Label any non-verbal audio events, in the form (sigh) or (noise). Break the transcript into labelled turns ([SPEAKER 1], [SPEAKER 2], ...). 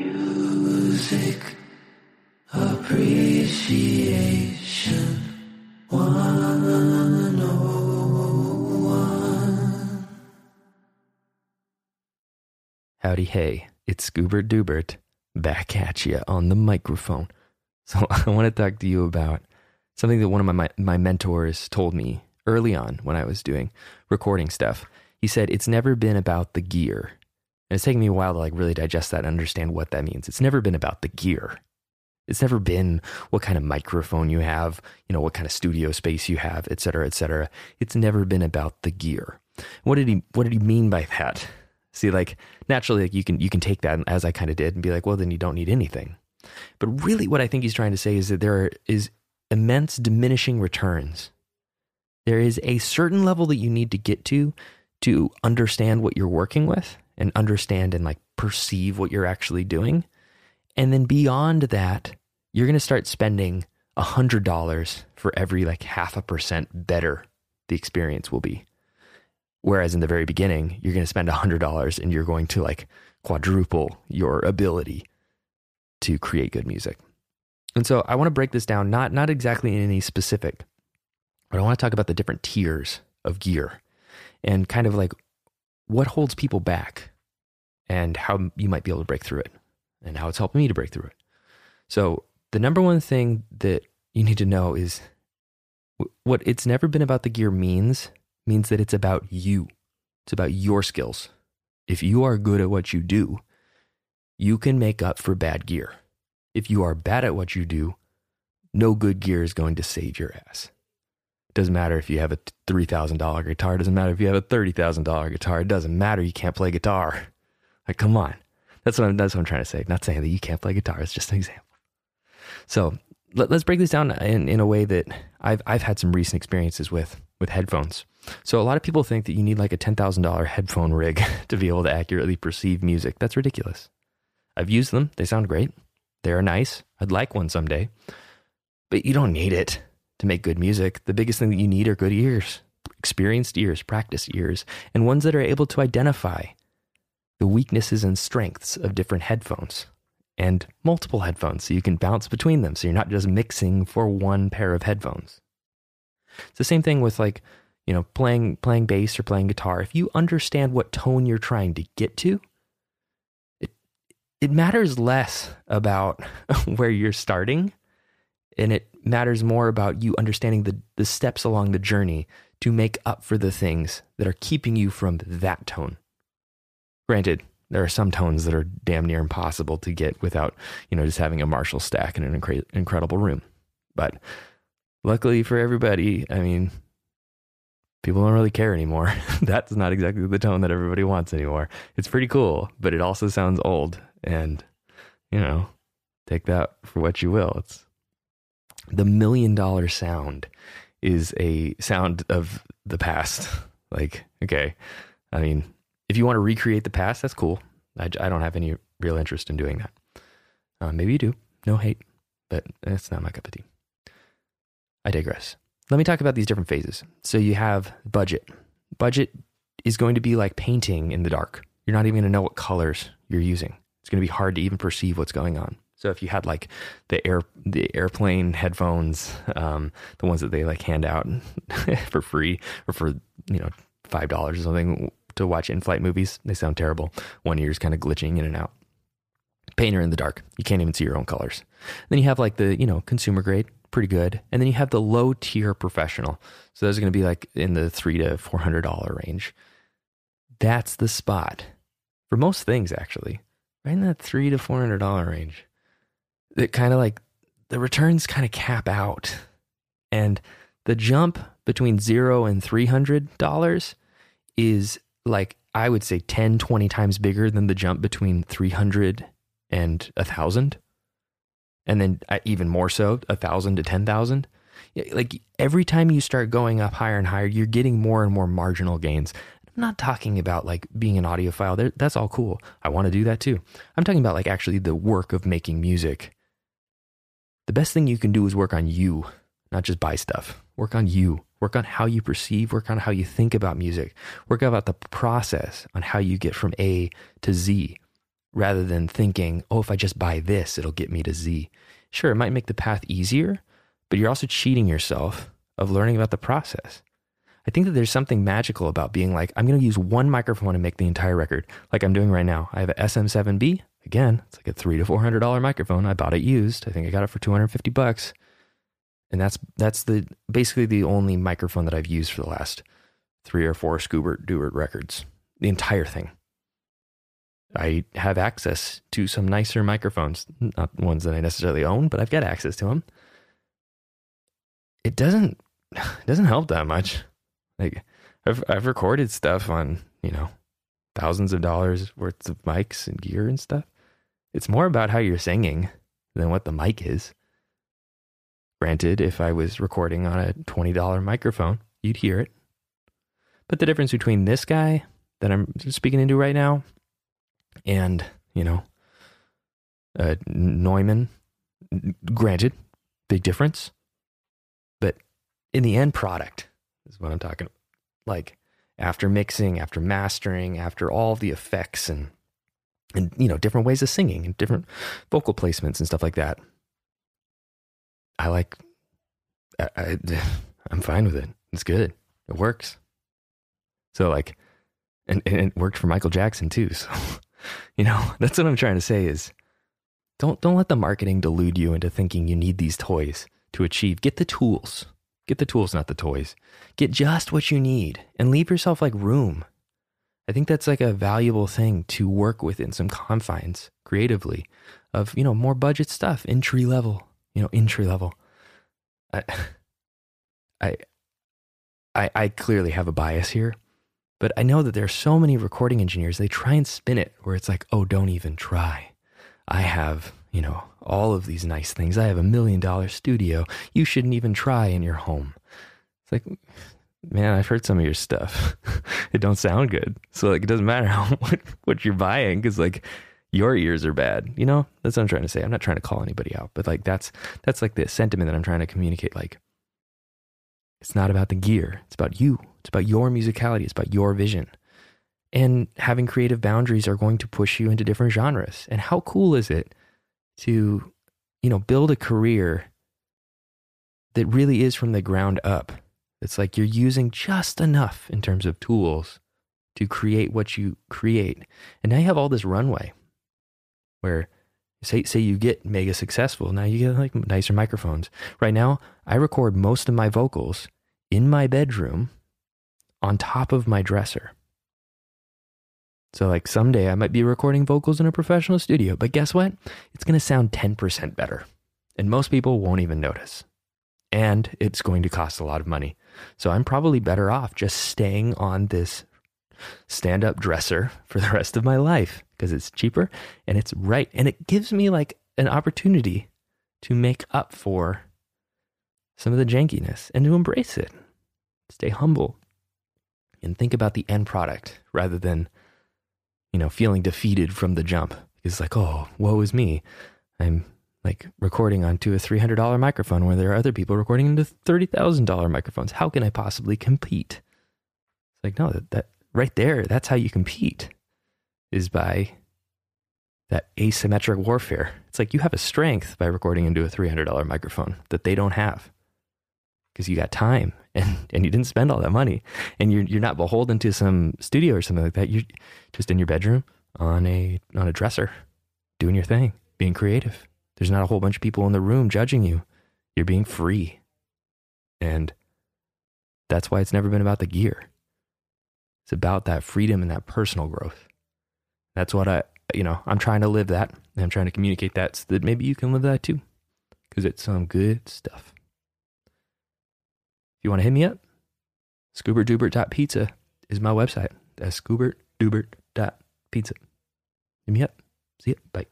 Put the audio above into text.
[SPEAKER 1] Music appreciation 101.
[SPEAKER 2] Howdy, hey, it's Scoobert Dubert back at you on the microphone. So, (laughs) I want to talk to you about something that one of my, my mentors told me early on when I was doing recording stuff. He said, It's never been about the gear. And it's taken me a while to like really digest that and understand what that means. It's never been about the gear. It's never been what kind of microphone you have, you know, what kind of studio space you have, et cetera, et cetera. It's never been about the gear. What did he what did he mean by that? See, like naturally, like you can you can take that as I kind of did and be like, well, then you don't need anything. But really, what I think he's trying to say is that there is immense diminishing returns. There is a certain level that you need to get to to understand what you're working with and understand and like perceive what you're actually doing. And then beyond that, you're going to start spending $100 for every like half a percent better the experience will be. Whereas in the very beginning, you're going to spend $100 and you're going to like quadruple your ability to create good music. And so I want to break this down, not, not exactly in any specific, but I want to talk about the different tiers of gear and kind of like what holds people back and how you might be able to break through it and how it's helped me to break through it. So, the number one thing that you need to know is what it's never been about the gear means means that it's about you. It's about your skills. If you are good at what you do, you can make up for bad gear. If you are bad at what you do, no good gear is going to save your ass. Doesn't matter if you have a $3,000 guitar, it doesn't matter if you have a $30,000 guitar, it doesn't matter you can't play guitar. Like come on. That's what I'm that's what I'm trying to say. Not saying that you can't play guitar, it's just an example. So, let, us break this down in, in a way that I've I've had some recent experiences with with headphones. So a lot of people think that you need like a $10,000 headphone rig (laughs) to be able to accurately perceive music. That's ridiculous. I've used them. They sound great. They're nice. I'd like one someday. But you don't need it to make good music. The biggest thing that you need are good ears, experienced ears, practice ears, and ones that are able to identify the weaknesses and strengths of different headphones and multiple headphones so you can bounce between them. So you're not just mixing for one pair of headphones. It's the same thing with like, you know, playing playing bass or playing guitar. If you understand what tone you're trying to get to, it it matters less about (laughs) where you're starting and it matters more about you understanding the, the steps along the journey to make up for the things that are keeping you from that tone. Granted, there are some tones that are damn near impossible to get without, you know, just having a Marshall stack in an incre- incredible room. But luckily for everybody, I mean, people don't really care anymore. (laughs) That's not exactly the tone that everybody wants anymore. It's pretty cool, but it also sounds old and you know, take that for what you will. It's the million dollar sound is a sound of the past. (laughs) Like, okay, I mean, if you want to recreate the past, that's cool. I, I don't have any real interest in doing that. Uh, maybe you do. No hate, but it's not my cup of tea. I digress. Let me talk about these different phases. So you have budget. Budget is going to be like painting in the dark. You're not even going to know what colors you're using it's going to be hard to even perceive what's going on. So if you had like the air the airplane headphones, um, the ones that they like hand out (laughs) for free or for you know five dollars or something to watch in flight movies, they sound terrible. One ear's kind of glitching in and out. Painter in the dark, you can't even see your own colors. Then you have like the you know consumer grade, pretty good, and then you have the low tier professional. So those are going to be like in the three to four hundred dollar range. That's the spot for most things, actually right in that three to four hundred dollar range. It kind of like the returns kind of cap out, and the jump between zero and three hundred dollars is like I would say 10, 20 times bigger than the jump between 300 and a thousand. And then uh, even more so, a thousand to 10,000. Like every time you start going up higher and higher, you're getting more and more marginal gains. I'm not talking about like being an audiophile. That's all cool. I want to do that too. I'm talking about like actually the work of making music. The best thing you can do is work on you, not just buy stuff. Work on you. Work on how you perceive, work on how you think about music. Work about the process on how you get from A to Z. rather than thinking, oh, if I just buy this, it'll get me to Z. Sure, it might make the path easier, but you're also cheating yourself of learning about the process. I think that there's something magical about being like, I'm going to use one microphone and make the entire record, like I'm doing right now. I have a SM7B. Again, it's like a three to four hundred dollar microphone. I bought it used. I think I got it for 250 bucks, and that's that's the basically the only microphone that I've used for the last three or four Scoobert Dubert records. The entire thing. I have access to some nicer microphones, not ones that I necessarily own, but I've got access to them. It doesn't (sighs) it doesn't help that much. Like I've I've recorded stuff on, you know, thousands of dollars worth of mics and gear and stuff. It's more about how you're singing than what the mic is. Granted, if I was recording on a $20 microphone, you'd hear it. But the difference between this guy that I'm speaking into right now and, you know, uh, Neumann, granted, big difference. But in the end product is what I'm talking about. Like after mixing, after mastering, after all the effects and and you know different ways of singing and different vocal placements and stuff like that. I like. I, I (laughs) I'm fine with it. It's good. It works. So like, and, and it worked for Michael Jackson too. (laughs) So, you know, (laughs) that's what I'm trying to say is, don't don't let the marketing delude you into thinking you need these toys to achieve. Get the tools. Get the tools, not the toys. Get just what you need and leave yourself like room. I think that's like a valuable thing to work within some confines creatively of, you know, more budget stuff, entry level, you know, entry level. I, (laughs) I, I, I clearly have a bias here, but I know that there are so many recording engineers, they try and spin it where it's like, oh, don't even try. I have, you know, all of these nice things. I have a million dollar studio. You shouldn't even try in your home. It's like, man, I've heard some of your stuff. (laughs) it don't sound good. So like, it doesn't matter (laughs) how what, what you're buying because like your ears are bad. You know, that's what I'm trying to say. I'm not trying to call anybody out, but like that's that's like the sentiment that I'm trying to communicate. Like, it's not about the gear. It's about you. It's about your musicality. It's about your vision. And having creative boundaries are going to push you into different genres. And how cool is it to, you know, build a career that really is from the ground up? It's like you're using just enough in terms of tools to create what you create. And now you have all this runway where say say you get mega successful. Now you get like nicer microphones. Right now, I record most of my vocals in my bedroom on top of my dresser. So, like someday I might be recording vocals in a professional studio, but guess what? It's going to sound 10% better. And most people won't even notice. And it's going to cost a lot of money. So, I'm probably better off just staying on this stand up dresser for the rest of my life because it's cheaper and it's right. And it gives me like an opportunity to make up for some of the jankiness and to embrace it. Stay humble and think about the end product rather than you know, feeling defeated from the jump. It's like, oh, woe is me. I'm like recording onto a $300 microphone where there are other people recording into $30,000 microphones. How can I possibly compete? It's like, no, that, that right there, that's how you compete is by that asymmetric warfare. It's like you have a strength by recording into a $300 microphone that they don't have because you got time (laughs) and, and you didn't spend all that money and you're, you're not beholden to some studio or something like that. You're just in your bedroom on a, on a dresser doing your thing, being creative. There's not a whole bunch of people in the room judging you. You're being free. And that's why it's never been about the gear. It's about that freedom and that personal growth. That's what I, you know, I'm trying to live that. And I'm trying to communicate that so that maybe you can live that too. Because it's some good stuff. If you want to hit me up, scoobertdubert.pizza is my website. That's scoobertdubert.pizza. Hit me up. See ya. Bye.